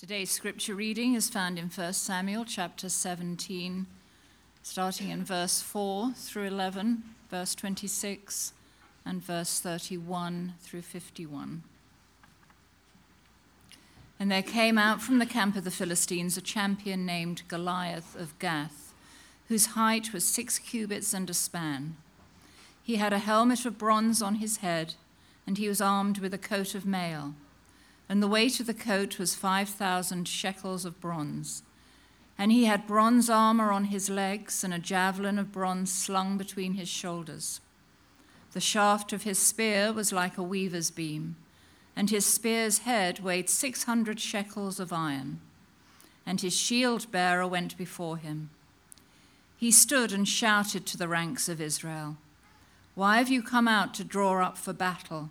Today's scripture reading is found in 1 Samuel chapter 17, starting in verse 4 through 11, verse 26, and verse 31 through 51. And there came out from the camp of the Philistines a champion named Goliath of Gath, whose height was six cubits and a span. He had a helmet of bronze on his head, and he was armed with a coat of mail and the weight of the coat was 5,000 shekels of bronze. And he had bronze armor on his legs and a javelin of bronze slung between his shoulders. The shaft of his spear was like a weaver's beam, and his spear's head weighed 600 shekels of iron. And his shield bearer went before him. He stood and shouted to the ranks of Israel Why have you come out to draw up for battle?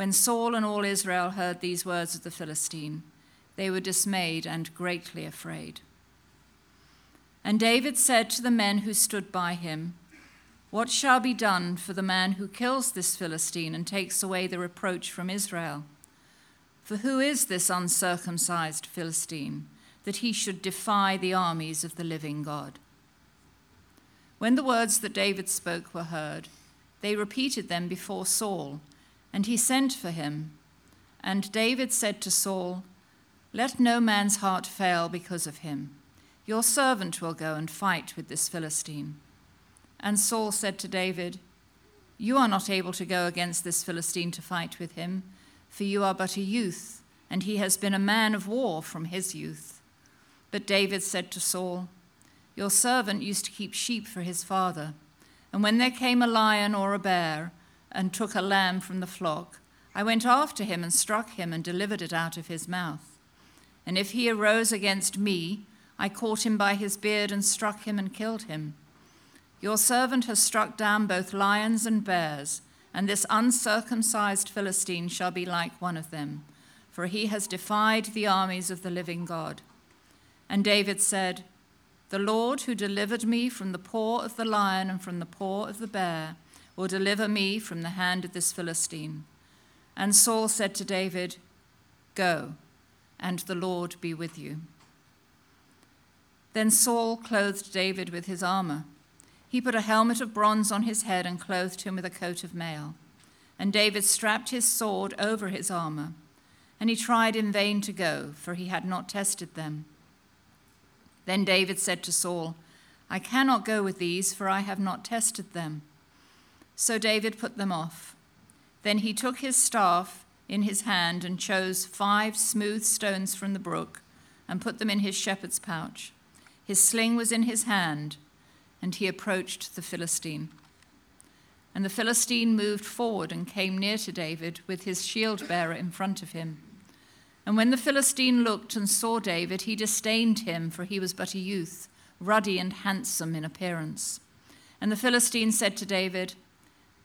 When Saul and all Israel heard these words of the Philistine, they were dismayed and greatly afraid. And David said to the men who stood by him, What shall be done for the man who kills this Philistine and takes away the reproach from Israel? For who is this uncircumcised Philistine that he should defy the armies of the living God? When the words that David spoke were heard, they repeated them before Saul and he sent for him. And David said to Saul, Let no man's heart fail because of him. Your servant will go and fight with this Philistine. And Saul said to David, You are not able to go against this Philistine to fight with him, for you are but a youth, and he has been a man of war from his youth. But David said to Saul, Your servant used to keep sheep for his father, and when there came a lion or a bear, and took a lamb from the flock, I went after him and struck him and delivered it out of his mouth. And if he arose against me, I caught him by his beard and struck him and killed him. Your servant has struck down both lions and bears, and this uncircumcised Philistine shall be like one of them, for he has defied the armies of the living God. And David said, The Lord who delivered me from the paw of the lion and from the paw of the bear, will deliver me from the hand of this Philistine. And Saul said to David, Go, and the Lord be with you. Then Saul clothed David with his armor. He put a helmet of bronze on his head and clothed him with a coat of mail. And David strapped his sword over his armor. And he tried in vain to go, for he had not tested them. Then David said to Saul, I cannot go with these, for I have not tested them. So David put them off. Then he took his staff in his hand and chose five smooth stones from the brook and put them in his shepherd's pouch. His sling was in his hand, and he approached the Philistine. And the Philistine moved forward and came near to David with his shield bearer in front of him. And when the Philistine looked and saw David, he disdained him, for he was but a youth, ruddy and handsome in appearance. And the Philistine said to David,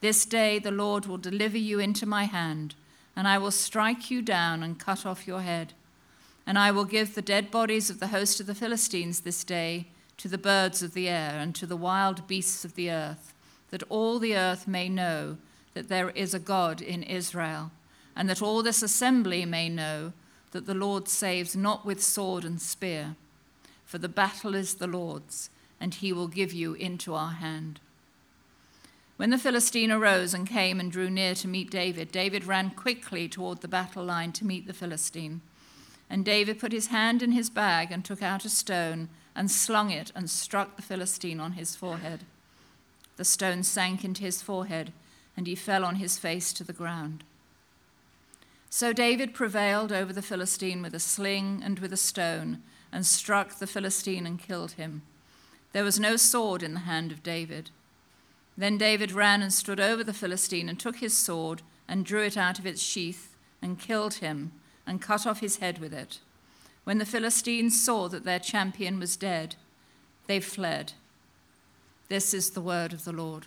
This day the Lord will deliver you into my hand, and I will strike you down and cut off your head. And I will give the dead bodies of the host of the Philistines this day to the birds of the air and to the wild beasts of the earth, that all the earth may know that there is a God in Israel, and that all this assembly may know that the Lord saves not with sword and spear, for the battle is the Lord's, and he will give you into our hand. When the Philistine arose and came and drew near to meet David, David ran quickly toward the battle line to meet the Philistine. And David put his hand in his bag and took out a stone and slung it and struck the Philistine on his forehead. The stone sank into his forehead, and he fell on his face to the ground. So David prevailed over the Philistine with a sling and with a stone, and struck the Philistine and killed him. There was no sword in the hand of David. Then David ran and stood over the Philistine and took his sword and drew it out of its sheath and killed him and cut off his head with it. When the Philistines saw that their champion was dead, they fled. This is the word of the Lord.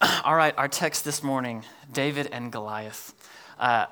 All right, our text this morning David and Goliath. Uh,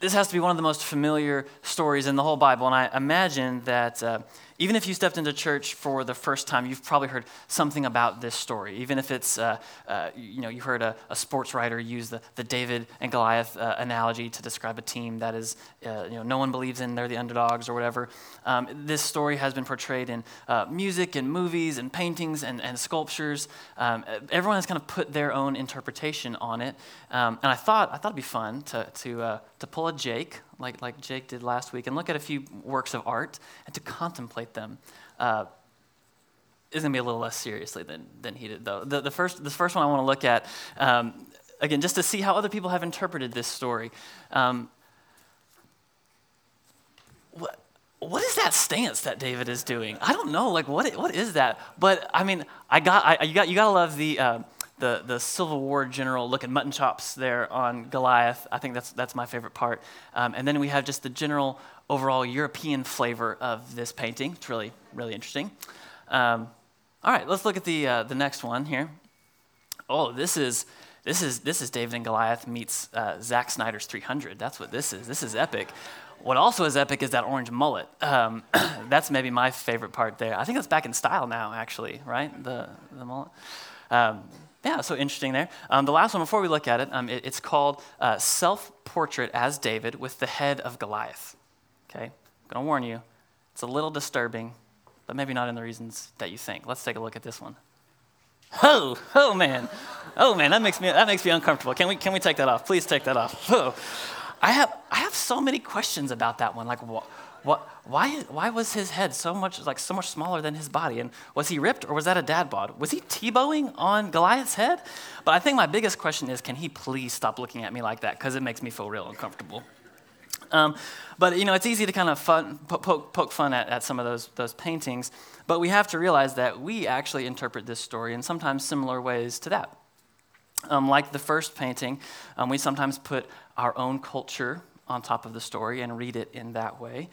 this has to be one of the most familiar stories in the whole Bible, and I imagine that uh, even if you stepped into church for the first time, you've probably heard something about this story. Even if it's, uh, uh, you know, you heard a, a, sports writer use the, the David and Goliath uh, analogy to describe a team that is, uh, you know, no one believes in, they're the underdogs or whatever. Um, this story has been portrayed in uh, music and movies and paintings and, and sculptures. Um, everyone has kind of put their own interpretation on it. Um, and I thought, I thought it'd be fun to, to, uh, to pull a Jake like, like Jake did last week, and look at a few works of art and to contemplate them. Uh, is going to be a little less seriously than, than he did, though. The, the, first, the first one I want to look at, um, again, just to see how other people have interpreted this story. Um, what, what is that stance that David is doing? I don't know. Like, what, what is that? But I mean, I got, I, you got, you got to love the, uh, the, the Civil War general looking mutton chops there on Goliath. I think that's, that's my favorite part. Um, and then we have just the general overall European flavor of this painting. It's really, really interesting. Um, all right, let's look at the, uh, the next one here. Oh, this is, this is, this is David and Goliath meets uh, Zack Snyder's 300. That's what this is. This is epic. What also is epic is that orange mullet. Um, that's maybe my favorite part there. I think that's back in style now, actually, right? The, the mullet. Um, yeah, so interesting there. Um, the last one, before we look at it, um, it it's called uh, Self Portrait as David with the Head of Goliath. Okay, I'm going to warn you, it's a little disturbing, but maybe not in the reasons that you think. Let's take a look at this one. Oh, oh man, oh man, that makes me that makes me uncomfortable. Can we can we take that off? Please take that off. Oh, I have I have so many questions about that one. Like what why, why was his head so much like so much smaller than his body? And was he ripped or was that a dad bod? Was he Tebowing on Goliath's head? But I think my biggest question is, can he please stop looking at me like that? Because it makes me feel real uncomfortable. Um, but you know, it's easy to kind of fun, poke, poke, fun at, at some of those, those paintings. But we have to realize that we actually interpret this story in sometimes similar ways to that. Um, like the first painting, um, we sometimes put our own culture on top of the story and read it in that way.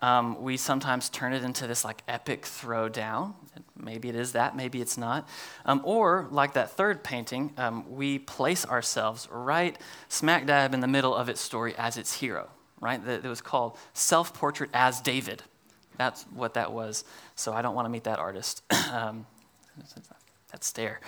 Um, we sometimes turn it into this like epic throwdown. Maybe it is that, maybe it's not. Um, or, like that third painting, um, we place ourselves right smack dab in the middle of its story as its hero, right? It was called Self Portrait as David. That's what that was. So I don't want to meet that artist. Um, that stare.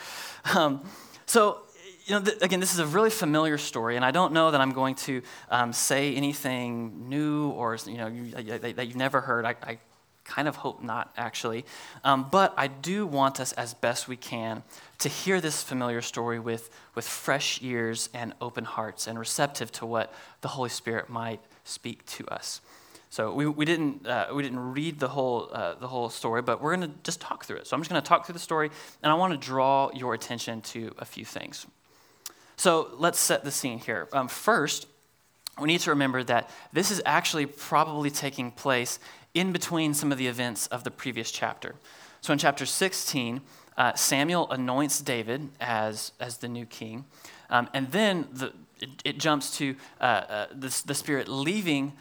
Um, so you know, th- again, this is a really familiar story, and I don't know that I'm going to um, say anything new or you know you, uh, that you've never heard. I, I kind of hope not, actually. Um, but I do want us, as best we can, to hear this familiar story with, with fresh ears and open hearts and receptive to what the Holy Spirit might speak to us. So we, we, didn't, uh, we didn't read the whole, uh, the whole story, but we're going to just talk through it. So I'm just going to talk through the story, and I want to draw your attention to a few things. So let's set the scene here. Um, first, we need to remember that this is actually probably taking place in between some of the events of the previous chapter. So in chapter 16, uh, Samuel anoints David as, as the new king. Um, and then the, it, it, jumps to uh, uh, the, the Spirit leaving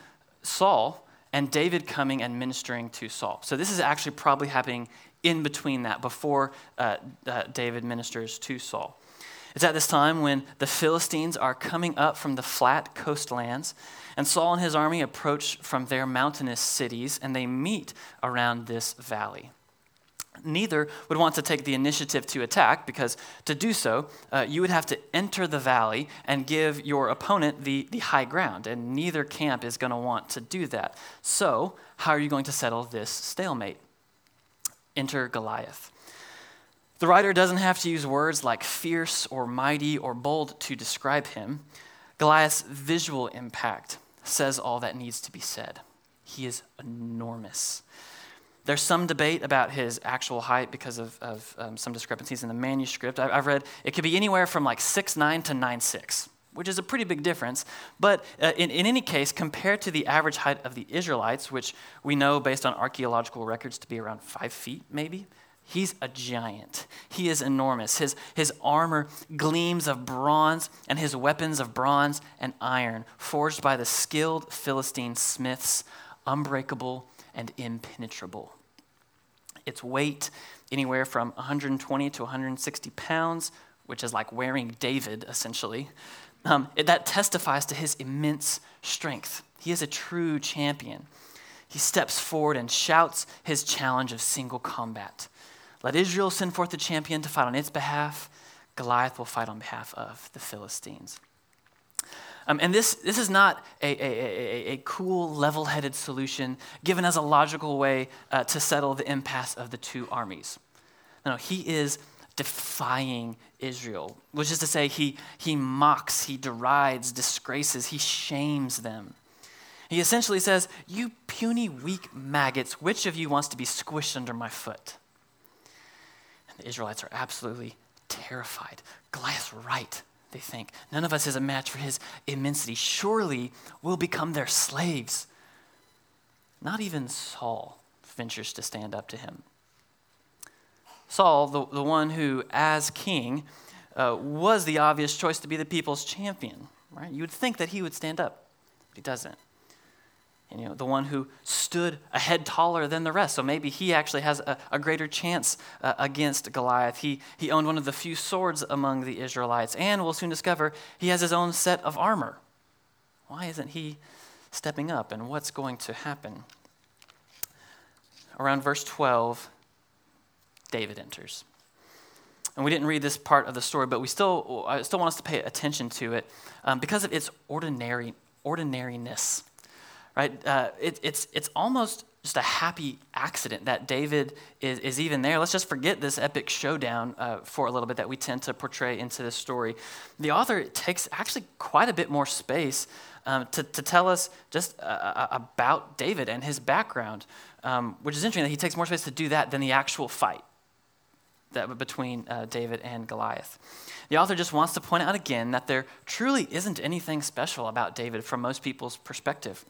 Saul and David coming and ministering to Saul. So this is actually probably happening in between that, before uh, uh, David ministers to Saul. It's at this time when the Philistines are coming up from the flat coastlands, and Saul and his army approach from their mountainous cities, and they meet around this valley. Neither would want to take the initiative to attack because to do so, uh, you would have to enter the valley and give your opponent the, the high ground, and neither camp is going to want to do that. So, how are you going to settle this stalemate? Enter Goliath. The writer doesn't have to use words like fierce or mighty or bold to describe him. Goliath's visual impact says all that needs to be said. He is enormous. There's some debate about his actual height because of, of um, some discrepancies in the manuscript. I, have read it could be anywhere from like 6'9 to 9'6, which is a pretty big difference. But uh, in, in any case, compared to the average height of the Israelites, which we know based on archaeological records to be around five feet maybe, He's a giant. He is enormous. His, his armor gleams of bronze, and his weapons of bronze and iron, forged by the skilled Philistine smiths, unbreakable and impenetrable. Its weight, anywhere from 120 to 160 pounds, which is like wearing David, essentially, um, it, that testifies to his immense strength. He is a true champion. He steps forward and shouts his challenge of single combat. Let Israel send forth a champion to fight on its behalf. Goliath will fight on behalf of the Philistines. Um, and this, this is not a, a, a, a cool, level headed solution given as a logical way uh, to settle the impasse of the two armies. No, he is defying Israel, which is to say, he, he mocks, he derides, disgraces, he shames them. He essentially says, You puny, weak maggots, which of you wants to be squished under my foot? And the Israelites are absolutely terrified. Goliath's right, they think. None of us is a match for his immensity. Surely we'll become their slaves. Not even Saul ventures to stand up to him. Saul, the, the one who, as king, uh, was the obvious choice to be the people's champion, right? You would think that he would stand up, but he doesn't and, you know, the one who stood a head taller than the rest. So maybe he actually has a, a greater chance uh, against Goliath. He, he owned one of the few swords among the Israelites, and we'll soon discover he has his own set of armor. Why isn't he stepping up, and what's going to happen? Around verse 12, David enters. And we didn't read this part of the story, but we still, I still want us to pay attention to it um, because of its ordinary, ordinariness right? Uh, it, it's, it's almost just a happy accident that David is, is even there. Let's just forget this epic showdown uh, for a little bit that we tend to portray into this story. The author takes actually quite a bit more space um, to, to tell us just uh, uh about David and his background, um, which is interesting that he takes more space to do that than the actual fight that between uh, David and Goliath. The author just wants to point out again that there truly isn't anything special about David from most people's perspective.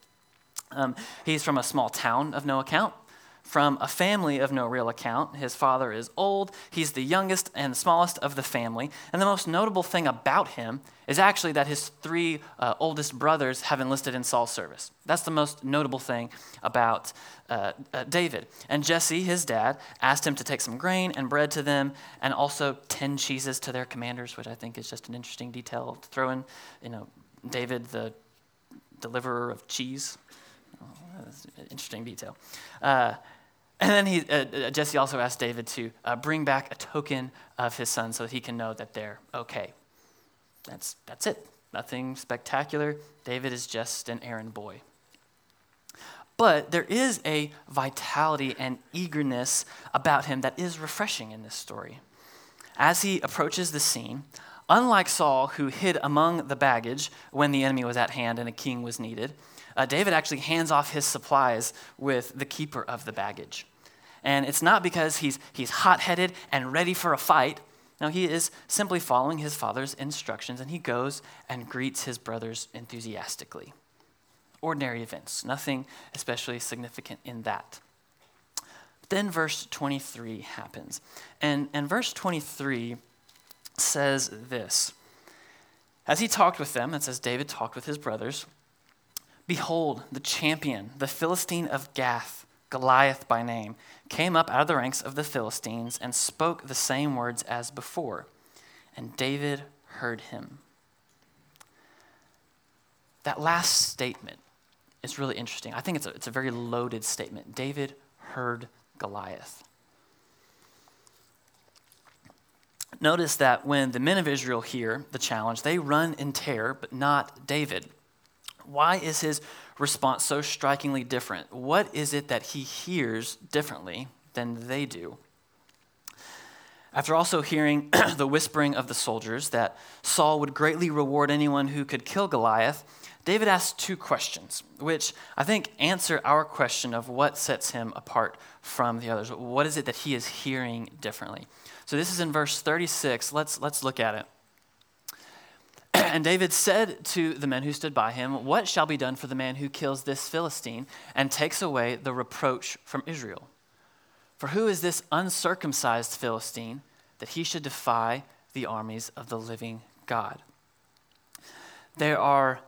Um, he's from a small town of no account, from a family of no real account. His father is old, he's the youngest and smallest of the family. And the most notable thing about him is actually that his three uh, oldest brothers have enlisted in Saul's service. That's the most notable thing about uh, uh, David. And Jesse, his dad, asked him to take some grain and bread to them and also 10 cheeses to their commanders, which I think is just an interesting detail to throw in. You know, David, the deliverer of cheese, that's an interesting detail. Uh, and then he, uh, uh, Jesse also asked David to uh, bring back a token of his son so he can know that they're okay. That's, that's it. Nothing spectacular. David is just an errand boy. But there is a vitality and eagerness about him that is refreshing in this story. As he approaches the scene, unlike Saul, who hid among the baggage when the enemy was at hand and a king was needed, uh, David actually hands off his supplies with the keeper of the baggage. And it's not because he's, he's hot headed and ready for a fight. No, he is simply following his father's instructions and he goes and greets his brothers enthusiastically. Ordinary events, nothing especially significant in that. Then verse 23 happens. And, and verse 23 says this As he talked with them, it says David talked with his brothers. Behold, the champion, the Philistine of Gath, Goliath by name, came up out of the ranks of the Philistines and spoke the same words as before. And David heard him. That last statement is really interesting. I think it's a, it's a very loaded statement. David heard Goliath. Notice that when the men of Israel hear the challenge, they run in terror, but not David. Why is his response so strikingly different? What is it that he hears differently than they do? After also hearing the whispering of the soldiers that Saul would greatly reward anyone who could kill Goliath, David asks two questions, which I think answer our question of what sets him apart from the others. What is it that he is hearing differently? So this is in verse 36. Let's, let's look at it. And David said to the men who stood by him, What shall be done for the man who kills this Philistine and takes away the reproach from Israel? For who is this uncircumcised Philistine that he should defy the armies of the living God? There are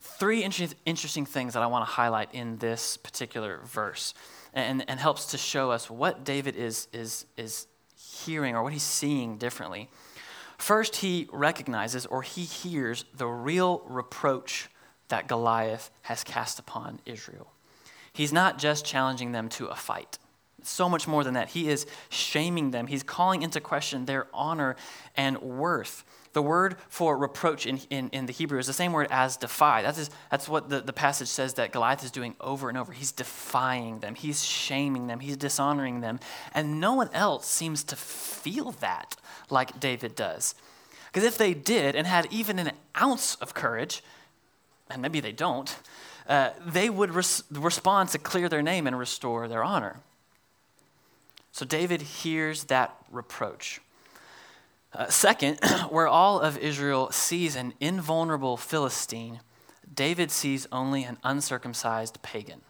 three interesting things that I want to highlight in this particular verse and, and helps to show us what David is, is, is hearing or what he's seeing differently. First, he recognizes or he hears the real reproach that Goliath has cast upon Israel. He's not just challenging them to a fight. So much more than that. He is shaming them. He's calling into question their honor and worth. The word for reproach in, in, in the Hebrew is the same word as defy. That's, that's what the, the passage says that Goliath is doing over and over. He's defying them, he's shaming them, he's dishonoring them. And no one else seems to feel that like David does. Because if they did and had even an ounce of courage, and maybe they don't, uh, they would res- respond to clear their name and restore their honor. So David hears that reproach. Uh, second, where all of Israel sees an invulnerable Philistine, David sees only an uncircumcised pagan.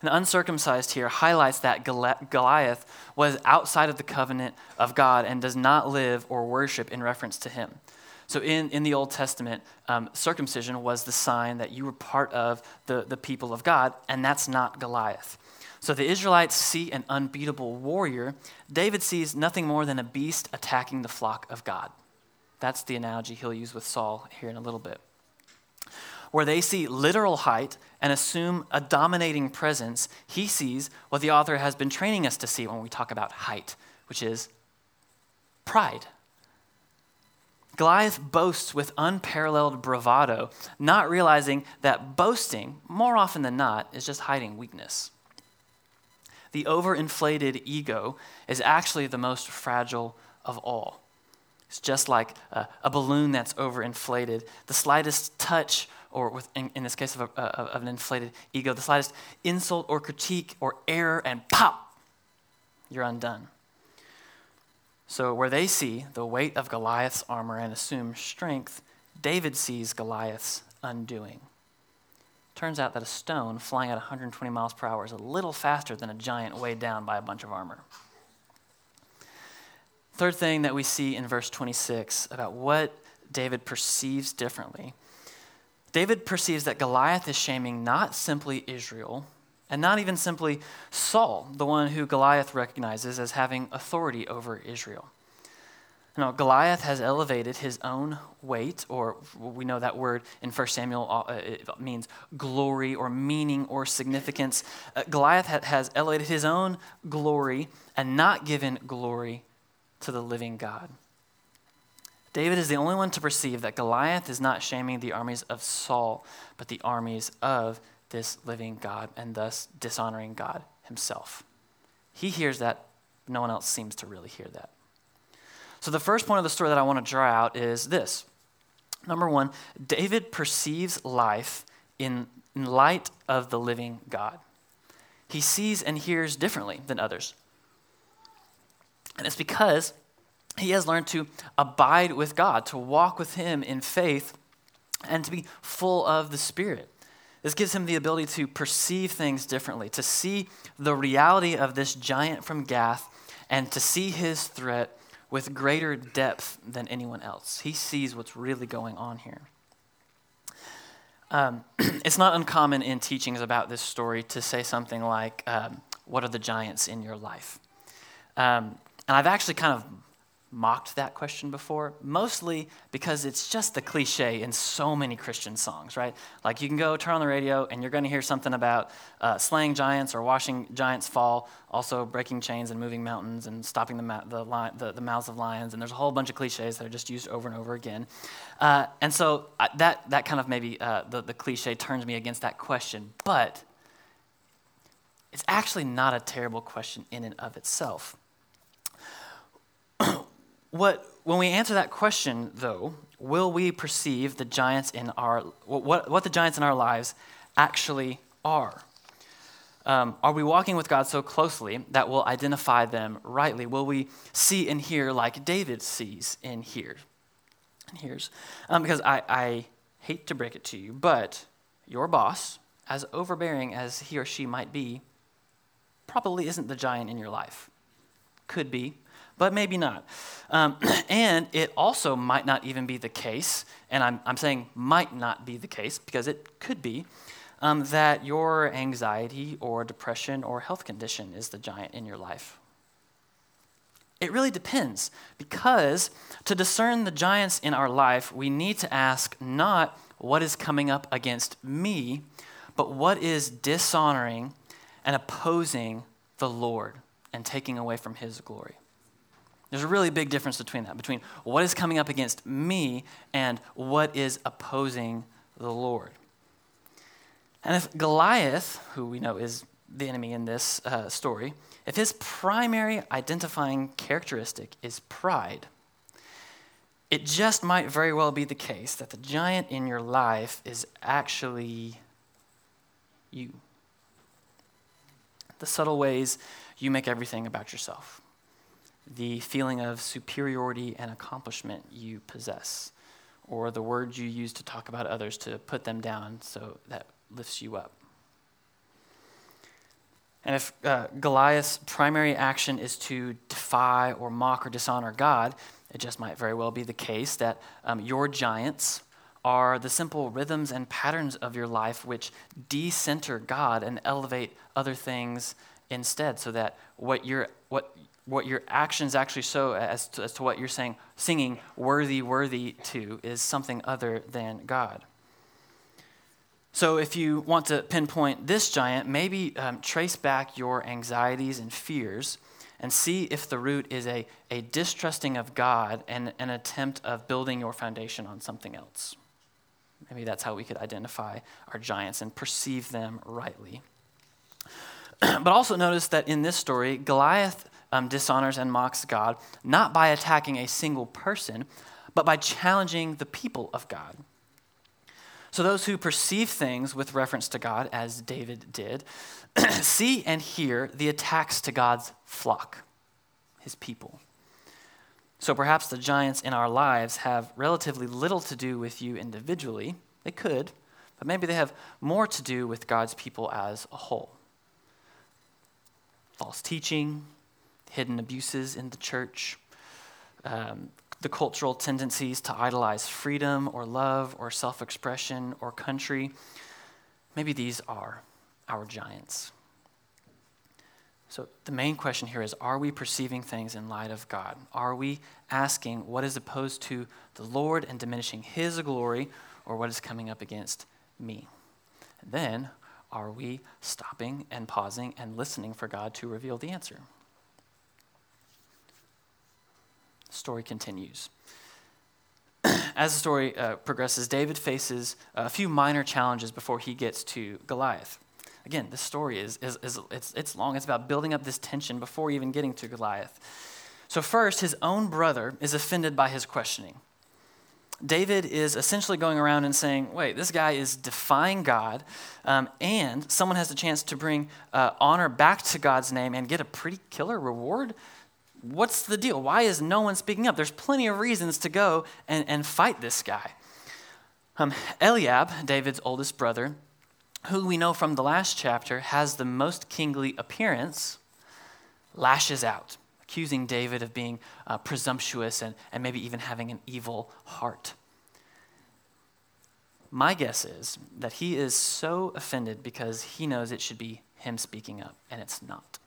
And uncircumcised here highlights that Goliath was outside of the covenant of God and does not live or worship in reference to him. So, in, in the Old Testament, um, circumcision was the sign that you were part of the, the people of God, and that's not Goliath. So the Israelites see an unbeatable warrior. David sees nothing more than a beast attacking the flock of God. That's the analogy he'll use with Saul here in a little bit. Where they see literal height and assume a dominating presence, he sees what the author has been training us to see when we talk about height, which is pride. Goliath boasts with unparalleled bravado, not realizing that boasting, more often than not, is just hiding weakness the overinflated ego is actually the most fragile of all. It's just like a, a balloon that's overinflated. The slightest touch, or with, in, in this case of, a, of an inflated ego, the slightest insult or critique or error, and pop, you're undone. So, where they see the weight of Goliath's armor and assume strength, David sees Goliath's undoing. Turns out that a stone flying at 120 miles per hour is a little faster than a giant weighed down by a bunch of armor. Third thing that we see in verse 26 about what David perceives differently David perceives that Goliath is shaming not simply Israel, and not even simply Saul, the one who Goliath recognizes as having authority over Israel. Now, Goliath has elevated his own weight, or we know that word in 1 Samuel uh, it means glory or meaning or significance. Uh, Goliath has elevated his own glory and not given glory to the living God. David is the only one to perceive that Goliath is not shaming the armies of Saul, but the armies of this living God, and thus dishonoring God himself. He hears that, no one else seems to really hear that. So, the first point of the story that I want to draw out is this. Number one, David perceives life in, in light of the living God. He sees and hears differently than others. And it's because he has learned to abide with God, to walk with Him in faith, and to be full of the Spirit. This gives him the ability to perceive things differently, to see the reality of this giant from Gath, and to see his threat with greater depth than anyone else. He sees what's really going on here. Um, it's not uncommon in teachings about this story to say something like, um, What are the giants in your life? Um, and I've actually kind of mocked that question before, mostly because it's just the cliche in so many Christian songs, right? Like you can go turn on the radio and you're going to hear something about uh, slaying giants or washing giants fall, also breaking chains and moving mountains and stopping the, ma- the, li- the, the, mouths of lions. And there's a whole bunch of cliches that are just used over and over again. Uh, and so uh, that, that kind of maybe uh, the, the cliche turns me against that question. But it's actually not a terrible question in and of itself what, when we answer that question, though, will we perceive the giants in our what, what the giants in our lives actually are? Um, are we walking with God so closely that we'll identify them rightly? Will we see and hear like David sees and hears? And hears, um, because I, I hate to break it to you, but your boss, as overbearing as he or she might be, probably isn't the giant in your life. Could be, but maybe not. Um, and it also might not even be the case, and I'm, I'm saying might not be the case because it could be, um, that your anxiety or depression or health condition is the giant in your life. It really depends because to discern the giants in our life, we need to ask not what is coming up against me, but what is dishonoring and opposing the Lord and taking away from his glory. There's a really big difference between that, between what is coming up against me and what is opposing the Lord. And if Goliath, who we know is the enemy in this uh, story, if his primary identifying characteristic is pride, it just might very well be the case that the giant in your life is actually you. The subtle ways you make everything about yourself, the feeling of superiority and accomplishment you possess, or the words you use to talk about others to put them down so that lifts you up. And if uh, Goliath's primary action is to defy or mock or dishonor God, it just might very well be the case that um, your giants are the simple rhythms and patterns of your life which decenter God and elevate other things instead, so that what your what what your actions actually show as to, as to what you're saying, singing worthy, worthy to, is something other than God. So, if you want to pinpoint this giant, maybe um, trace back your anxieties and fears and see if the root is a, a distrusting of God and an attempt of building your foundation on something else. Maybe that's how we could identify our giants and perceive them rightly. but also notice that in this story, Goliath um, dishonors and mocks God not by attacking a single person, but by challenging the people of God. So, those who perceive things with reference to God, as David did, see and hear the attacks to God's flock, his people. So, perhaps the giants in our lives have relatively little to do with you individually. They could, but maybe they have more to do with God's people as a whole. False teaching, hidden abuses in the church, um, the cultural tendencies to idolize freedom or love or self expression or country. Maybe these are our giants. So, the main question here is Are we perceiving things in light of God? Are we asking what is opposed to the Lord and diminishing His glory, or what is coming up against me? And then, are we stopping and pausing and listening for God to reveal the answer? The story continues. As the story uh, progresses, David faces a few minor challenges before he gets to Goliath. Again, this story is, is, is it's, it's long. It's about building up this tension before even getting to Goliath. So, first, his own brother is offended by his questioning. David is essentially going around and saying, wait, this guy is defying God, um, and someone has the chance to bring uh, honor back to God's name and get a pretty killer reward what's the deal? Why is no one speaking up? There's plenty of reasons to go and, and fight this guy. Um, Eliab, David's oldest brother, who we know from the last chapter has the most kingly appearance, lashes out, accusing David of being uh, presumptuous and, and maybe even having an evil heart. My guess is that he is so offended because he knows it should be him speaking up, and it's not.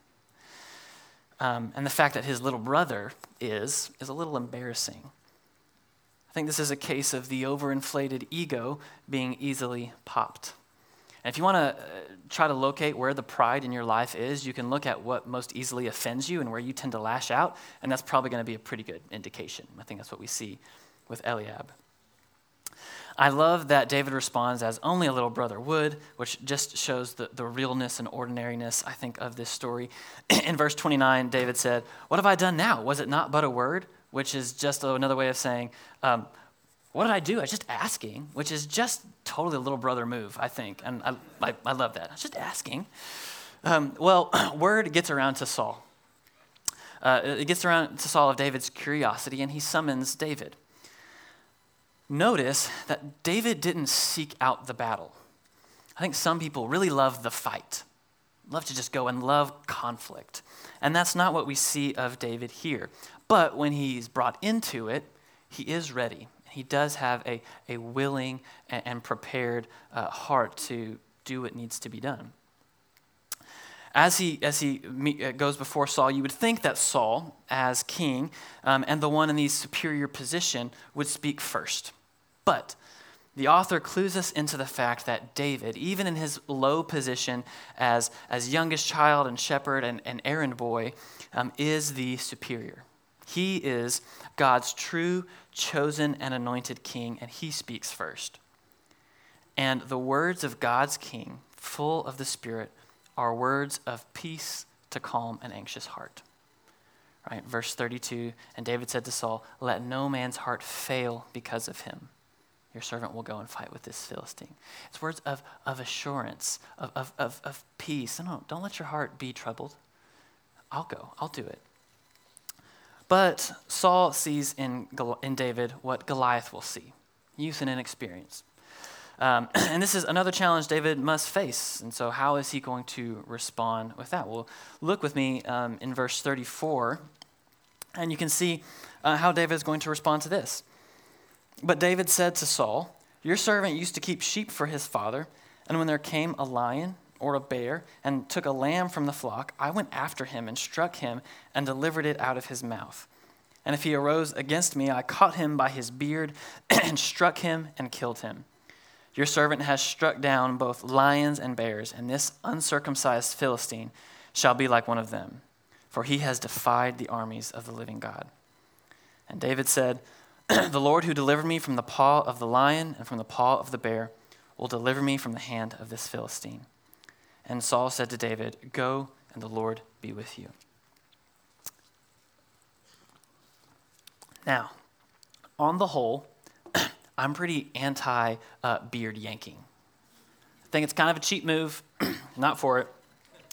Um, and the fact that his little brother is, is a little embarrassing. I think this is a case of the overinflated ego being easily popped. And if you want to uh, try to locate where the pride in your life is, you can look at what most easily offends you and where you tend to lash out, and that's probably going to be a pretty good indication. I think that's what we see with Eliab. I love that David responds as only a little brother would, which just shows the, the realness and ordinariness, I think, of this story. In verse 29, David said, What have I done now? Was it not but a word? Which is just another way of saying, um, what did I do? I was just asking, which is just totally a little brother move, I think. And I, I, I love that. I was just asking. Um, well, word gets around to Saul. Uh, it gets around to Saul of David's curiosity, and he summons David. Notice that David didn't seek out the battle. I think some people really love the fight, love to just go and love conflict. And that's not what we see of David here. But when he's brought into it, he is ready. He does have a, a willing and, and prepared uh, heart to do what needs to be done. As he, as he uh, goes before Saul, you would think that Saul, as king um, and the one in the superior position, would speak first. But the author clues us into the fact that David, even in his low position as, as youngest child and shepherd and, and errand boy, um, is the superior. He is God's true, chosen, and anointed king, and he speaks first. And the words of God's king, full of the Spirit, are words of peace to calm an anxious heart. Right? Verse 32 And David said to Saul, Let no man's heart fail because of him your servant will go and fight with this Philistine. It's words of, of assurance, of, of, of, of peace. No, don't let your heart be troubled. I'll go, I'll do it. But Saul sees in, in David what Goliath will see youth and inexperience. Um, and this is another challenge David must face. And so, how is he going to respond with that? Well, look with me um, in verse 34, and you can see uh, how David is going to respond to this. But David said to Saul, Your servant used to keep sheep for his father, and when there came a lion or a bear and took a lamb from the flock, I went after him and struck him and delivered it out of his mouth. And if he arose against me, I caught him by his beard and struck him and killed him. Your servant has struck down both lions and bears, and this uncircumcised Philistine shall be like one of them, for he has defied the armies of the living God. And David said, the Lord who delivered me from the paw of the lion and from the paw of the bear will deliver me from the hand of this Philistine. And Saul said to David, Go, and the Lord be with you. Now, on the whole, I'm pretty anti uh, beard yanking. I think it's kind of a cheap move, not for it.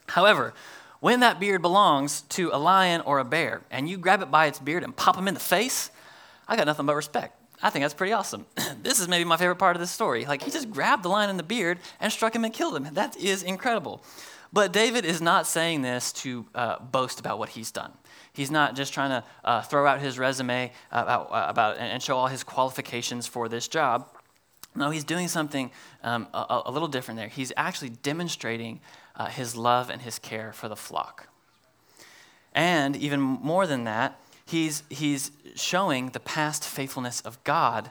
However, when that beard belongs to a lion or a bear, and you grab it by its beard and pop him in the face, I got nothing but respect. I think that's pretty awesome. this is maybe my favorite part of this story. Like, he just grabbed the lion in the beard and struck him and killed him. That is incredible. But David is not saying this to uh, boast about what he's done. He's not just trying to uh, throw out his resume about, uh, about, and show all his qualifications for this job. No, he's doing something um, a, a, little different there. He's actually demonstrating uh, his love and his care for the flock. And even more than that, he's, he's showing the past faithfulness of God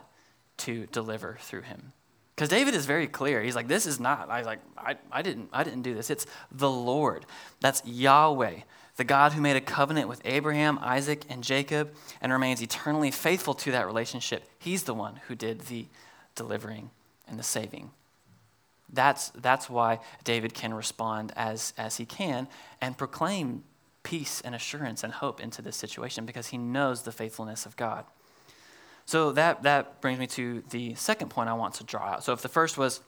to deliver through him. Because David is very clear. He's like, this is not, I was like, I, I, didn't, I didn't do this. It's the Lord. That's Yahweh, the God who made a covenant with Abraham, Isaac, and Jacob and remains eternally faithful to that relationship. He's the one who did the delivering and the saving. That's, that's why David can respond as, as he can and proclaim peace and assurance and hope into this situation because he knows the faithfulness of God. So that, that brings me to the second point I want to draw out. So if the first was,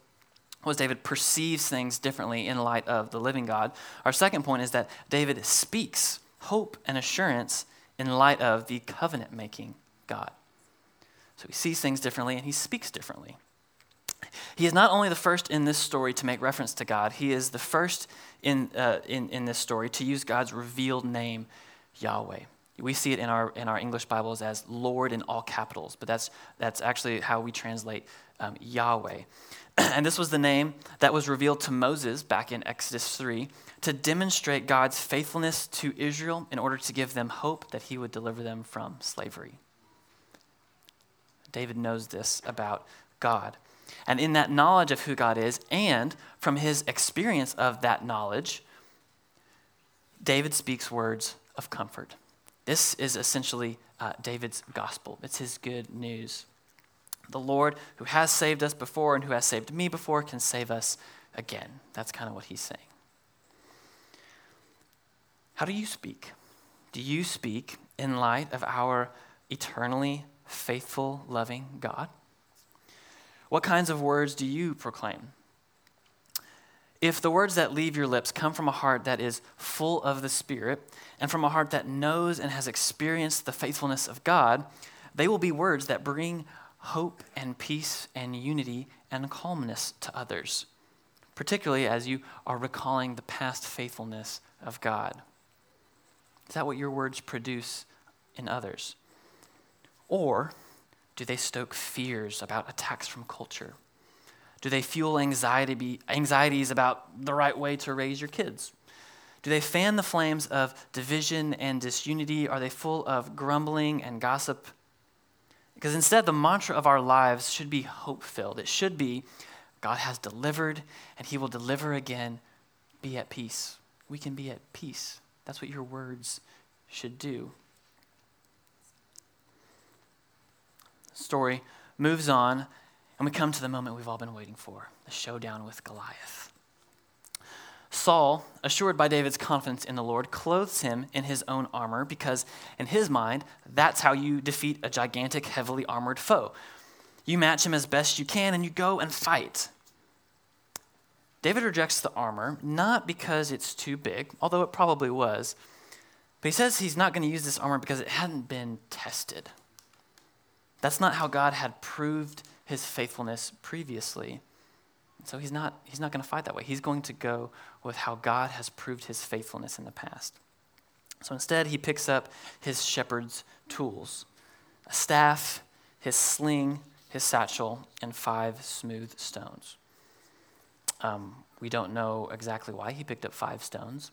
was David perceives things differently in light of the living God, our second point is that David speaks hope and assurance in light of the covenant making God. So he sees things differently and he speaks differently. He is not only the first in this story to make reference to God, he is the first in, uh, in, in this story to use God's revealed name, Yahweh. We see it in our, in our English Bibles as Lord in all capitals, but that's, that's actually how we translate um, Yahweh. and this was the name that was revealed to Moses back in Exodus 3 to demonstrate God's faithfulness to Israel in order to give them hope that he would deliver them from slavery. David knows this about God. And in that knowledge of who God is, and from his experience of that knowledge, David speaks words of comfort. This is essentially uh, David's gospel, it's his good news. The Lord, who has saved us before and who has saved me before, can save us again. That's kind of what he's saying. How do you speak? Do you speak in light of our eternally faithful, loving God? What kinds of words do you proclaim? If the words that leave your lips come from a heart that is full of the Spirit, and from a heart that knows and has experienced the faithfulness of God, they will be words that bring hope and peace and unity and calmness to others, particularly as you are recalling the past faithfulness of God. Is that what your words produce in others? Or do they stoke fears about attacks from culture? Do they fuel anxiety anxieties about the right way to raise your kids? Do they fan the flames of division and disunity? Are they full of grumbling and gossip? Because instead, the mantra of our lives should be hope filled. It should be God has delivered and he will deliver again. Be at peace. We can be at peace. That's what your words should do. Story moves on, and we come to the moment we've all been waiting for the showdown with Goliath. Saul, assured by David's confidence in the Lord, clothes him in his own armor because, in his mind, that's how you defeat a gigantic, heavily armored foe. You match him as best you can and you go and fight. David rejects the armor, not because it's too big, although it probably was, but he says he's not going to use this armor because it hadn't been tested. That's not how God had proved his faithfulness previously. So he's not, he's not going to fight that way. He's going to go with how God has proved his faithfulness in the past. So instead, he picks up his shepherd's tools a staff, his sling, his satchel, and five smooth stones. Um, we don't know exactly why he picked up five stones.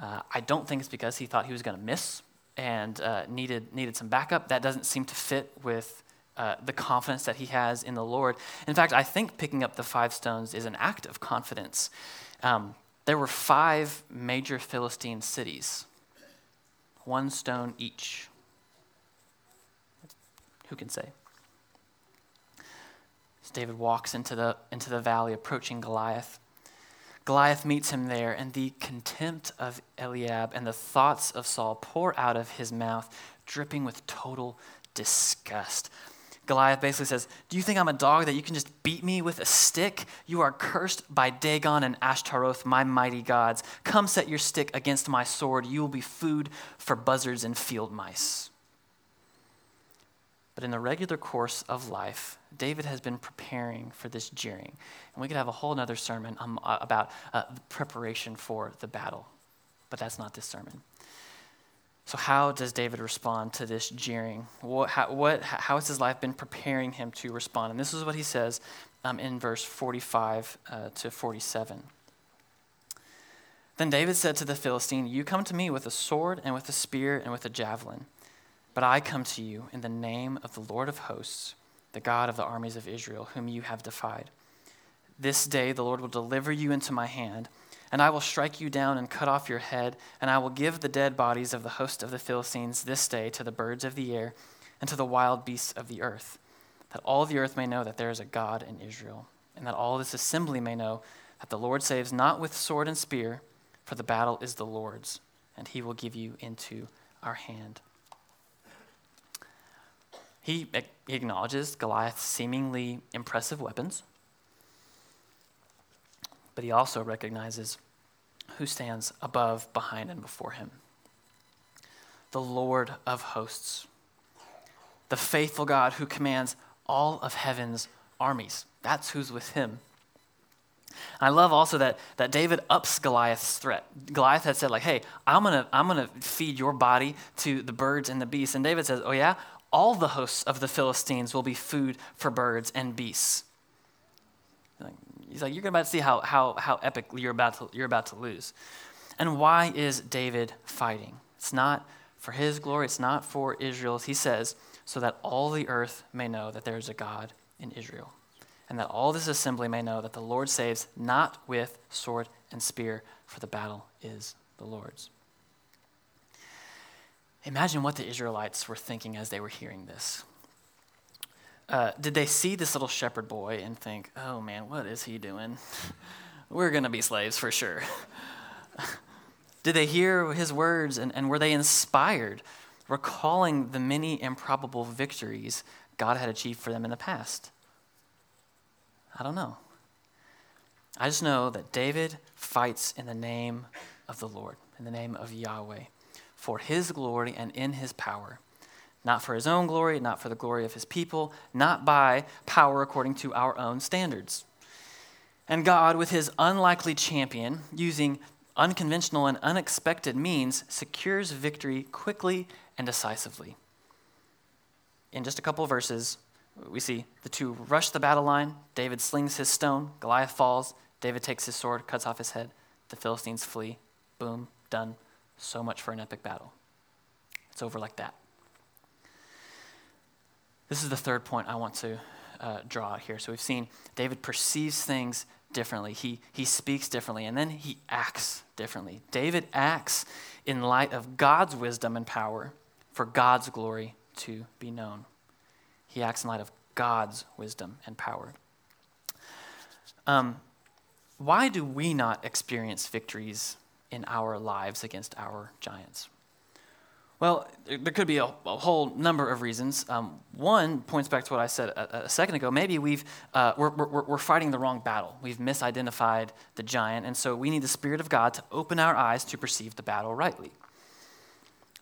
Uh, I don't think it's because he thought he was going to miss and uh, needed, needed some backup. That doesn't seem to fit with uh, the confidence that he has in the Lord. In fact, I think picking up the five stones is an act of confidence. Um, there were five major Philistine cities, one stone each. Who can say? As David walks into the, into the valley, approaching Goliath, Goliath meets him there, and the contempt of Eliab and the thoughts of Saul pour out of his mouth, dripping with total disgust. Goliath basically says, Do you think I'm a dog that you can just beat me with a stick? You are cursed by Dagon and Ashtaroth, my mighty gods. Come set your stick against my sword. You will be food for buzzards and field mice. But in the regular course of life, David has been preparing for this jeering. And we could have a whole other sermon um, uh, about uh, preparation for the battle. But that's not this sermon. So, how does David respond to this jeering? What, how, what, how has his life been preparing him to respond? And this is what he says um, in verse 45 uh, to 47. Then David said to the Philistine, You come to me with a sword and with a spear and with a javelin. But I come to you in the name of the Lord of hosts, the God of the armies of Israel, whom you have defied. This day the Lord will deliver you into my hand, and I will strike you down and cut off your head, and I will give the dead bodies of the host of the Philistines this day to the birds of the air and to the wild beasts of the earth, that all the earth may know that there is a God in Israel, and that all this assembly may know that the Lord saves not with sword and spear, for the battle is the Lord's, and he will give you into our hand. He acknowledges Goliath's seemingly impressive weapons, but he also recognizes who stands above, behind, and before him the Lord of hosts, the faithful God who commands all of heaven's armies. That's who's with him. I love also that, that David ups Goliath's threat. Goliath had said, like, hey, I'm gonna, I'm gonna feed your body to the birds and the beasts. And David says, oh yeah, all the hosts of the Philistines will be food for birds and beasts. He's like, you're about to see how, how, how epic you're about, to, you're about to lose. And why is David fighting? It's not for his glory, it's not for Israel's. He says, so that all the earth may know that there is a God in Israel, and that all this assembly may know that the Lord saves not with sword and spear, for the battle is the Lord's. Imagine what the Israelites were thinking as they were hearing this. Uh, did they see this little shepherd boy and think, oh man, what is he doing? we're going to be slaves for sure. did they hear his words and, and were they inspired, recalling the many improbable victories God had achieved for them in the past? I don't know. I just know that David fights in the name of the Lord, in the name of Yahweh, for his glory and in his power. Not for his own glory, not for the glory of his people, not by power according to our own standards. And God, with his unlikely champion, using unconventional and unexpected means, secures victory quickly and decisively. In just a couple verses, we see the two rush the battle line. David slings his stone. Goliath falls. David takes his sword, cuts off his head. The Philistines flee. Boom, done. So much for an epic battle. It's over like that. This is the third point I want to uh, draw out here. So we've seen David perceives things differently, he, he speaks differently, and then he acts differently. David acts in light of God's wisdom and power for God's glory to be known. He acts in light of God's wisdom and power. Um, why do we not experience victories in our lives against our giants? Well, there could be a, a whole number of reasons. Um, one points back to what I said a, a second ago. Maybe we've, uh, we're, we're, we're fighting the wrong battle. We've misidentified the giant, and so we need the Spirit of God to open our eyes to perceive the battle rightly.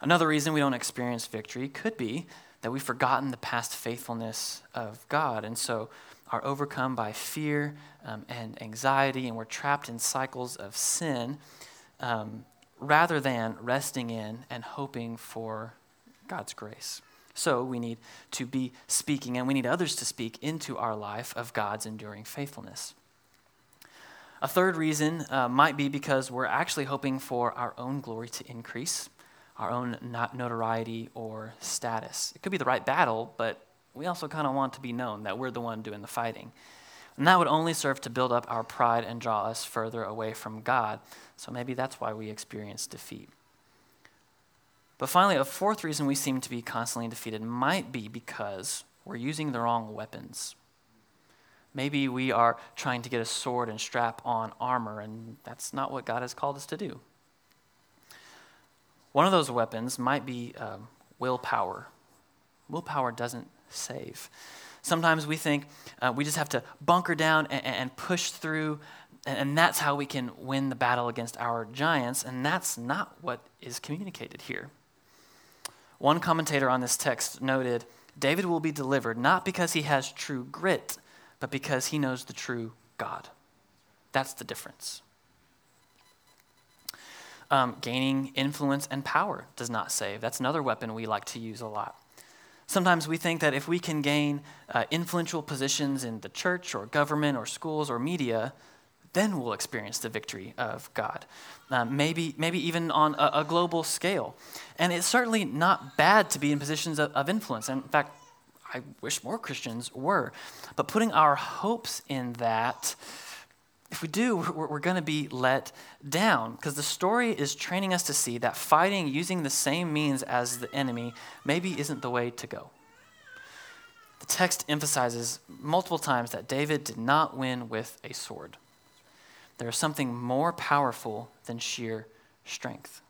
Another reason we don't experience victory could be that we've forgotten the past faithfulness of God, and so are overcome by fear um, and anxiety, and we're trapped in cycles of sin. Um, rather than resting in and hoping for God's grace. So we need to be speaking, and we need others to speak into our life of God's enduring faithfulness. A third reason uh, might be because we're actually hoping for our own glory to increase, our own not notoriety or status. It could be the right battle, but we also kind of want to be known that we're the one doing the fighting. And that would only serve to build up our pride and draw us further away from God. So maybe that's why we experience defeat. But finally, a fourth reason we seem to be constantly defeated might be because we're using the wrong weapons. Maybe we are trying to get a sword and strap on armor, and that's not what God has called us to do. One of those weapons might be um, willpower. Willpower doesn't save. Sometimes we think uh, we just have to bunker down and, and push through and that's how we can win the battle against our giants, and that's not what is communicated here. One commentator on this text noted David will be delivered not because he has true grit, but because he knows the true God. That's the difference. Um, gaining influence and power does not save. That's another weapon we like to use a lot. Sometimes we think that if we can gain uh, influential positions in the church or government or schools or media, then we'll experience the victory of God. Um, maybe, maybe even on a, a, global scale. And it's certainly not bad to be in positions of, of influence. In fact, I wish more Christians were. But putting our hopes in that, if we do, we're, we're going to be let down because the story is training us to see that fighting using the same means as the enemy maybe isn't the way to go. The text emphasizes multiple times that David did not win with a sword. There is something more powerful than sheer strength.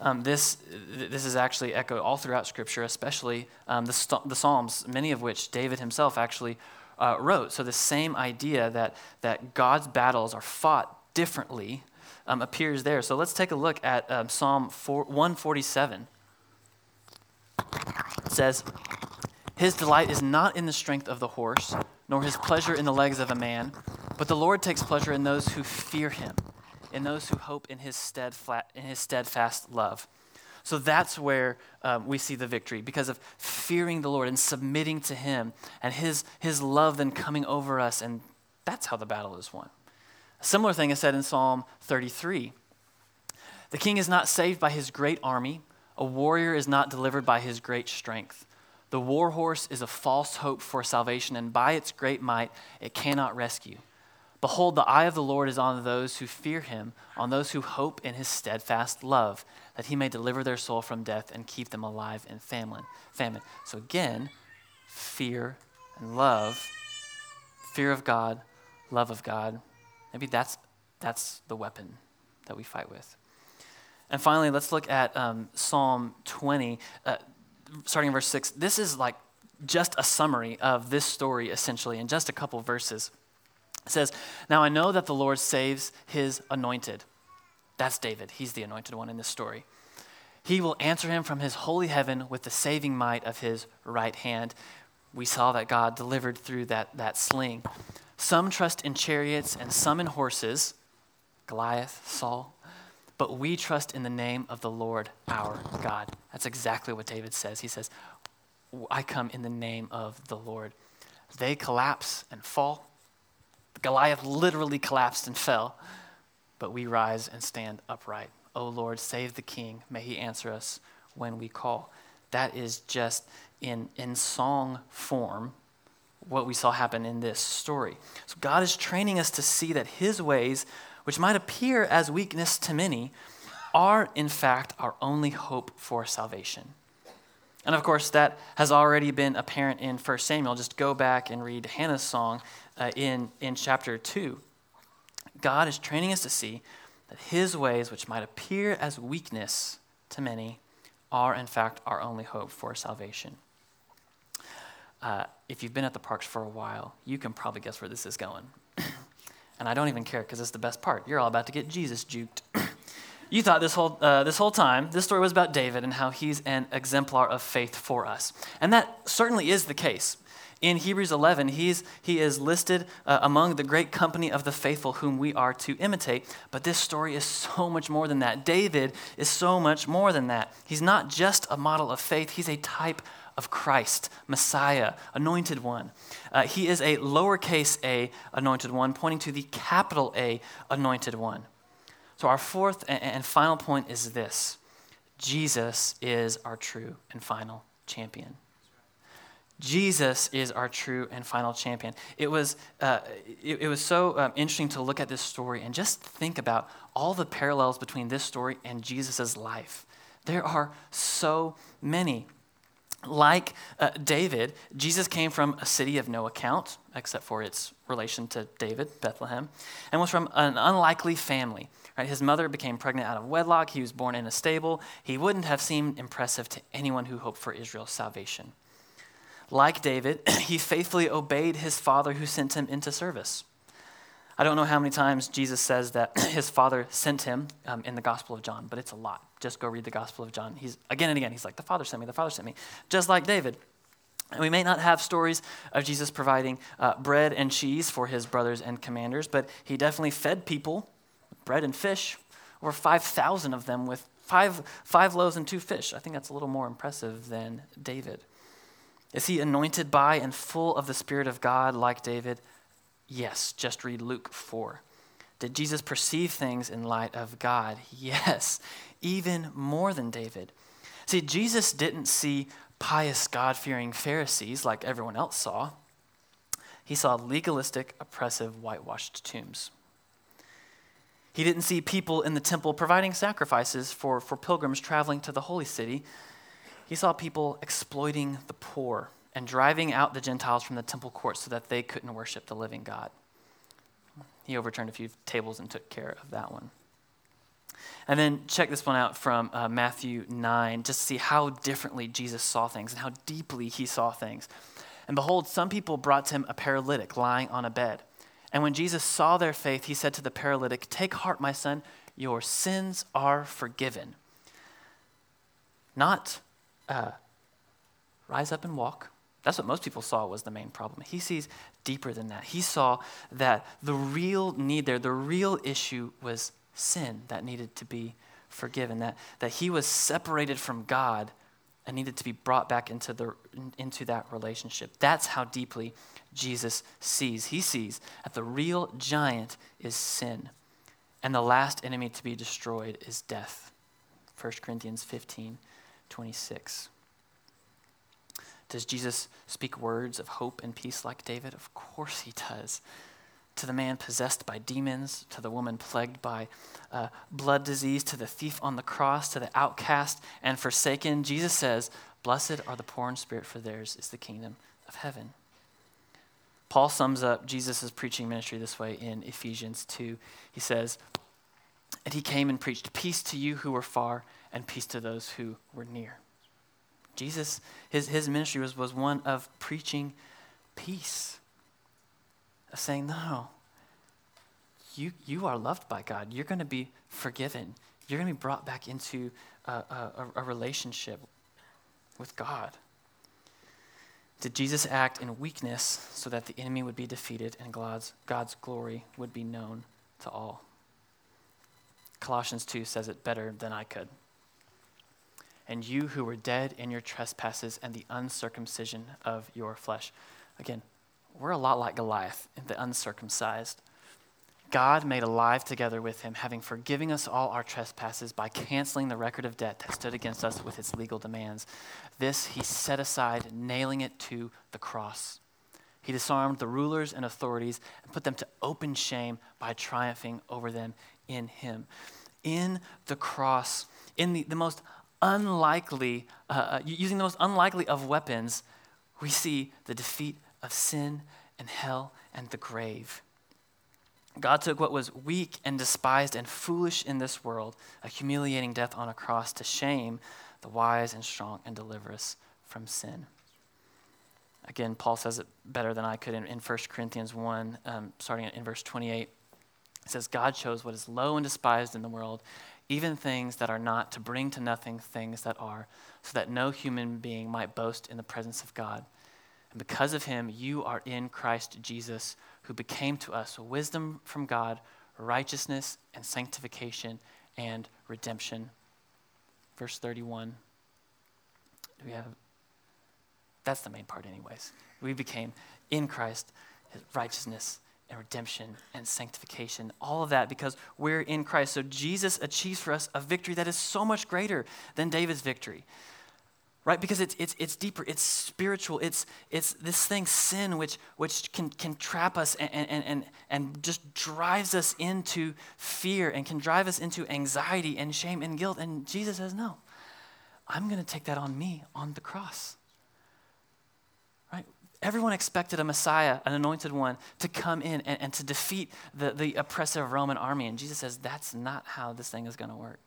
Um, this, this is actually echoed all throughout Scripture, especially um, the, the Psalms, many of which David himself actually uh, wrote. So, the same idea that, that God's battles are fought differently um, appears there. So, let's take a look at um, Psalm 4, 147. It says, His delight is not in the strength of the horse, nor his pleasure in the legs of a man but the Lord takes pleasure in those who fear him, in those who hope in his, steadfast, in his steadfast love. So that's where um, we see the victory because of fearing the Lord and submitting to him and his, his love then coming over us. And that's how the battle is won. A similar thing is said in Psalm 33 The king is not saved by his great army, a warrior is not delivered by his great strength. The war horse is a false hope for salvation, and by its great might, it cannot rescue. Behold, the eye of the Lord is on those who fear him, on those who hope in his steadfast love, that he may deliver their soul from death and keep them alive in famine. famine. So again, fear and love, fear of God, love of God. Maybe that's, that's the weapon that we fight with. And finally, let's look at um, Psalm 20, uh, starting in verse 6. This is like just a summary of this story, essentially, in just a couple verses. It says, Now I know that the Lord saves his anointed. That's David. He's the anointed one in this story. He will answer him from his holy heaven with the saving might of his right hand. We saw that God delivered through that, that sling. Some trust in chariots and some in horses, Goliath, Saul, but we trust in the name of the Lord our God. That's exactly what David says. He says, I come in the name of the Lord. They collapse and fall. Goliath literally collapsed and fell, but we rise and stand upright. O Lord, save the king. May he answer us when we call. That is just in, in song form what we saw happen in this story. So God is training us to see that his ways, which might appear as weakness to many, are in fact our only hope for salvation. And of course, that has already been apparent in 1 Samuel. Just go back and read Hannah's song uh, in, in chapter 2. God is training us to see that his ways, which might appear as weakness to many, are in fact our only hope for salvation. Uh, if you've been at the parks for a while, you can probably guess where this is going. and I don't even care because it's the best part. You're all about to get Jesus juked. you thought this whole, uh, this whole time this story was about David and how he's an exemplar of faith for us. And that certainly is the case. In Hebrews 11, he's, he is listed uh, among the great company of the faithful whom we are to imitate. But this story is so much more than that. David is so much more than that. He's not just a model of faith, he's a type of Christ, Messiah, anointed one. Uh, he is a lowercase a anointed one, pointing to the capital A anointed one. So, our fourth and final point is this Jesus is our true and final champion. Jesus is our true and final champion. It was, uh, it, it, was so um, interesting to look at this story and just think about all the parallels between this story and Jesus' life. There are so many. Like uh, David, Jesus came from a city of no account, except for its relation to David, Bethlehem, and was from an unlikely family. Right? His mother became pregnant out of wedlock. He was born in a stable. He wouldn't have seemed impressive to anyone who hoped for Israel's salvation. Like David, he faithfully obeyed his father who sent him into service. I don't know how many times Jesus says that his father sent him um, in the Gospel of John, but it's a lot. Just go read the Gospel of John. He's again and again, he's like, The Father sent me, the Father sent me. Just like David. And we may not have stories of Jesus providing uh, bread and cheese for his brothers and commanders, but he definitely fed people bread and fish, over 5,000 of them with five, five loaves and two fish. I think that's a little more impressive than David. Is he anointed by and full of the Spirit of God like David? Yes, just read Luke 4. Did Jesus perceive things in light of God? Yes, even more than David. See, Jesus didn't see pious, God fearing Pharisees like everyone else saw. He saw legalistic, oppressive, whitewashed tombs. He didn't see people in the temple providing sacrifices for, for pilgrims traveling to the holy city. He saw people exploiting the poor and driving out the Gentiles from the temple courts so that they couldn't worship the living God. He overturned a few tables and took care of that one. And then check this one out from uh, Matthew 9, just to see how differently Jesus saw things and how deeply he saw things. And behold, some people brought to him a paralytic lying on a bed. And when Jesus saw their faith, he said to the paralytic, Take heart, my son, your sins are forgiven. Not uh, rise up and walk. That's what most people saw was the main problem. He sees deeper than that. He saw that the real need there, the real issue was sin that needed to be forgiven, that, that he was separated from God and needed to be brought back into, the, into that relationship. That's how deeply Jesus sees. He sees that the real giant is sin, and the last enemy to be destroyed is death. 1 Corinthians 15 26. Does Jesus speak words of hope and peace like David? Of course he does. To the man possessed by demons, to the woman plagued by uh, blood disease, to the thief on the cross, to the outcast and forsaken, Jesus says, Blessed are the poor in spirit, for theirs is the kingdom of heaven. Paul sums up Jesus' preaching ministry this way in Ephesians 2. He says, And he came and preached peace to you who were far and peace to those who were near. Jesus, his, his ministry was, was one of preaching peace, of saying, no, you, you are loved by God. You're going to be forgiven. You're going to be brought back into a, a, a relationship with God. Did Jesus act in weakness so that the enemy would be defeated and God's, God's glory would be known to all? Colossians 2 says it better than I could. And you who were dead in your trespasses and the uncircumcision of your flesh. Again, we're a lot like Goliath, the uncircumcised. God made alive together with him, having forgiven us all our trespasses by canceling the record of debt that stood against us with its legal demands. This he set aside, nailing it to the cross. He disarmed the rulers and authorities and put them to open shame by triumphing over them in him. In the cross, in the, the most unlikely, uh, uh using the most unlikely of weapons, we see the defeat of sin and hell and the grave. God took what was weak and despised and foolish in this world, a humiliating death on a cross, to shame the wise and strong and deliver us from sin. Again, Paul says it better than I could in, in 1 Corinthians 1, um, starting in verse 28. It says, God chose what is low and despised in the world, even things that are not, to bring to nothing things that are, so that no human being might boast in the presence of God. And because of him, you are in Christ Jesus, who became to us wisdom from God, righteousness and sanctification and redemption. Verse 31. Do we have that's the main part, anyways. We became in Christ, righteousness and redemption and sanctification, all of that because we're in Christ. So Jesus achieves for us a victory that is so much greater than David's victory right? Because it's, it's, it's deeper. It's spiritual. It's, it's this thing sin which, which can, can trap us and, and, and, and just drives us into fear and can drive us into anxiety and shame and guilt. And jesus says no i'm going to take that on me on the cross everyone expected a messiah an anointed one to come in and, and to defeat the, the oppressive roman army and jesus says that's not how this thing is going to work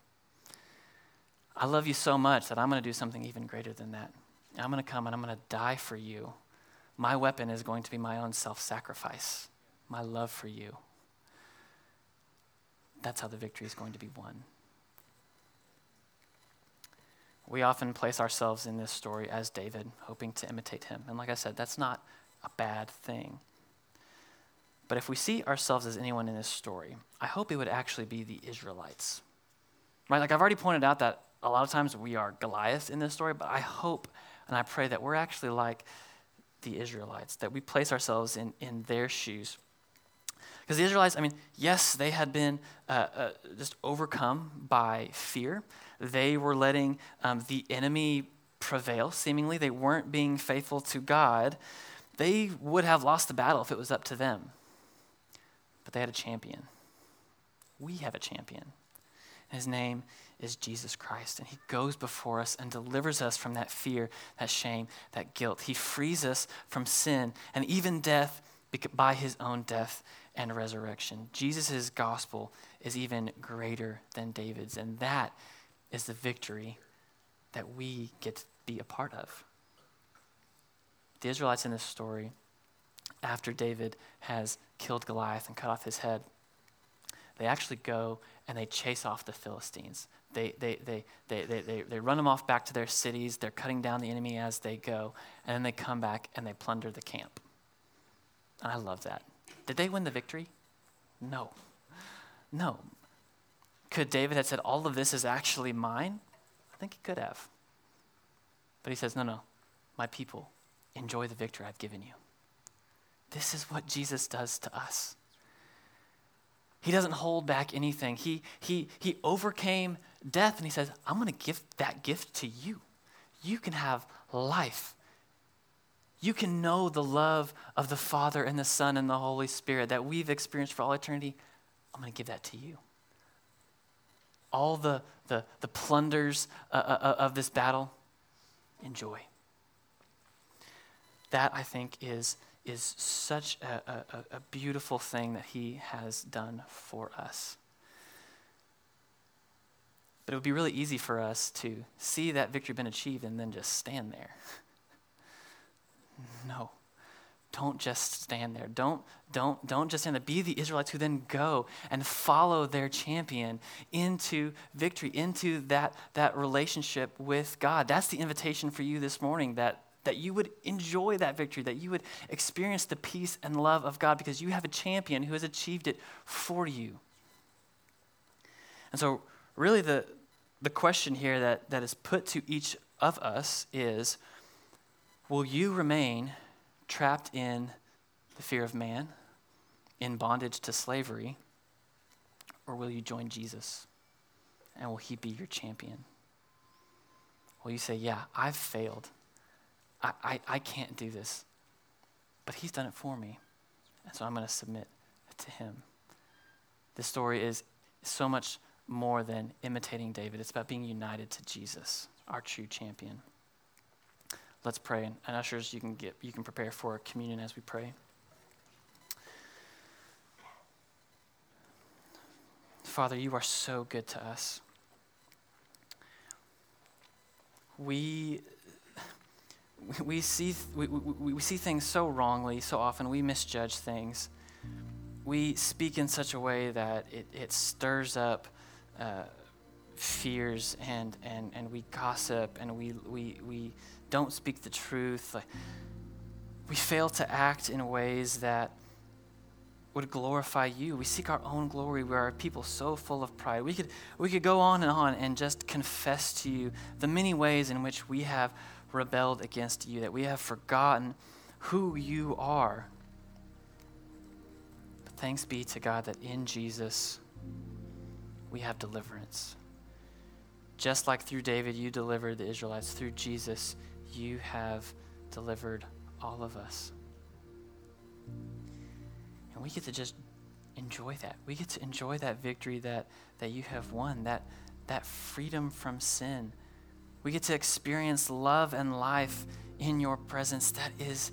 I love you so much that I'm going to do something even greater than that. I'm going to come and I'm going to die for you. My weapon is going to be my own self sacrifice, my love for you. That's how the victory is going to be won. We often place ourselves in this story as David, hoping to imitate him. And like I said, that's not a bad thing. But if we see ourselves as anyone in this story, I hope it would actually be the Israelites. Right? Like I've already pointed out that a lot of times we are Goliath in this story, but I hope and I pray that we're actually like the Israelites, that we place ourselves in, in their shoes. Because the Israelites, I mean, yes, they had been uh, uh, just overcome by fear. They were letting um, the enemy prevail, seemingly. They weren't being faithful to God. They would have lost the battle if it was up to them. But they had a champion. We have a champion. His name is Jesus Christ. And he goes before us and delivers us from that fear, that shame, that guilt. He frees us from sin and even death by his own death and resurrection. Jesus' gospel is even greater than David's. And that is the victory that we get to be a part of. The Israelites in this story, after David has killed Goliath and cut off his head, they actually go and they chase off the Philistines. They, they, they, they, they, they, they run them off back to their cities. They're cutting down the enemy as they go. And then they come back and they plunder the camp. And I love that. Did they win the victory? No. No. Could David have said, All of this is actually mine? I think he could have. But he says, No, no. My people, enjoy the victory I've given you. This is what Jesus does to us. He doesn't hold back anything. He, he, he overcame death and he says, I'm going to give that gift to you. You can have life. You can know the love of the Father and the Son and the Holy Spirit that we've experienced for all eternity. I'm going to give that to you. All the, the, the plunders uh, uh, uh, of this battle, enjoy. That, I think, is is such a, a, a beautiful thing that he has done for us. But it would be really easy for us to see that victory been achieved and then just stand there. no. Don't just stand there. Don't, don't, don't just stand there. Be the Israelites who then go and follow their champion into victory, into that, that relationship with God. That's the invitation for you this morning that, that you would enjoy that victory, that you would experience the peace and love of God because you have a champion who has achieved it for you. And so, really, the, the question here that, that is put to each of us is Will you remain trapped in the fear of man, in bondage to slavery, or will you join Jesus? And will he be your champion? Will you say, Yeah, I've failed. I, I, I can't do this, but he's done it for me. And so I'm going to submit to him. This story is so much more than imitating David, it's about being united to Jesus, our true champion. Let's pray. And, ushers, you can get you can prepare for communion as we pray. Father, you are so good to us. We we see we, we, we see things so wrongly so often we misjudge things we speak in such a way that it, it stirs up uh, fears and, and, and we gossip and we, we, we don't speak the truth. We fail to act in ways that would glorify you. We seek our own glory. We are people so full of pride. We could, we could go on and on and just confess to you the many ways in which we have rebelled against you, that we have forgotten who you are. But thanks be to God that in Jesus we have deliverance. Just like through David you delivered the Israelites, through Jesus you have delivered all of us. And we get to just enjoy that. We get to enjoy that victory that, that you have won, that, that freedom from sin. We get to experience love and life in your presence. That is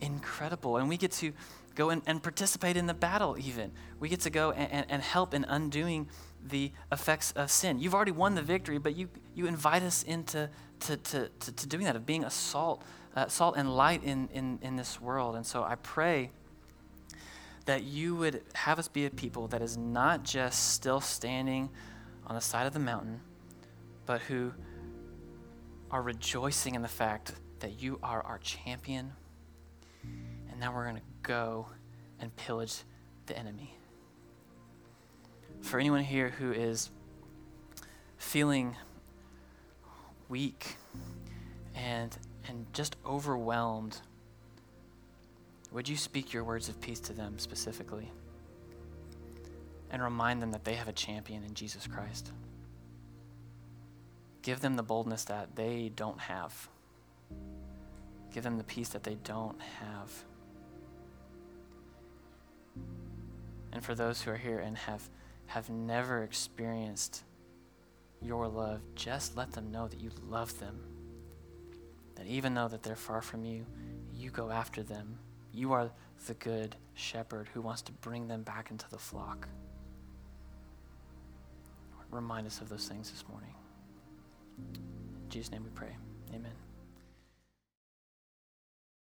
incredible. And we get to go and, and participate in the battle, even. We get to go and, and, and help in undoing the effects of sin. You've already won the victory, but you, you invite us into to, to, to, to doing that, of being a salt, uh, salt and light in, in, in this world. And so I pray that you would have us be a people that is not just still standing on the side of the mountain, but who are rejoicing in the fact that you are our champion. And now we're going to go and pillage the enemy. For anyone here who is feeling weak and, and just overwhelmed, would you speak your words of peace to them specifically? And remind them that they have a champion in Jesus Christ. Give them the boldness that they don't have. Give them the peace that they don't have. And for those who are here and have, have never experienced your love, just let them know that you love them. That even though that they're far from you, you go after them. You are the good shepherd who wants to bring them back into the flock. Remind us of those things this morning. In Jesus' name we pray. Amen.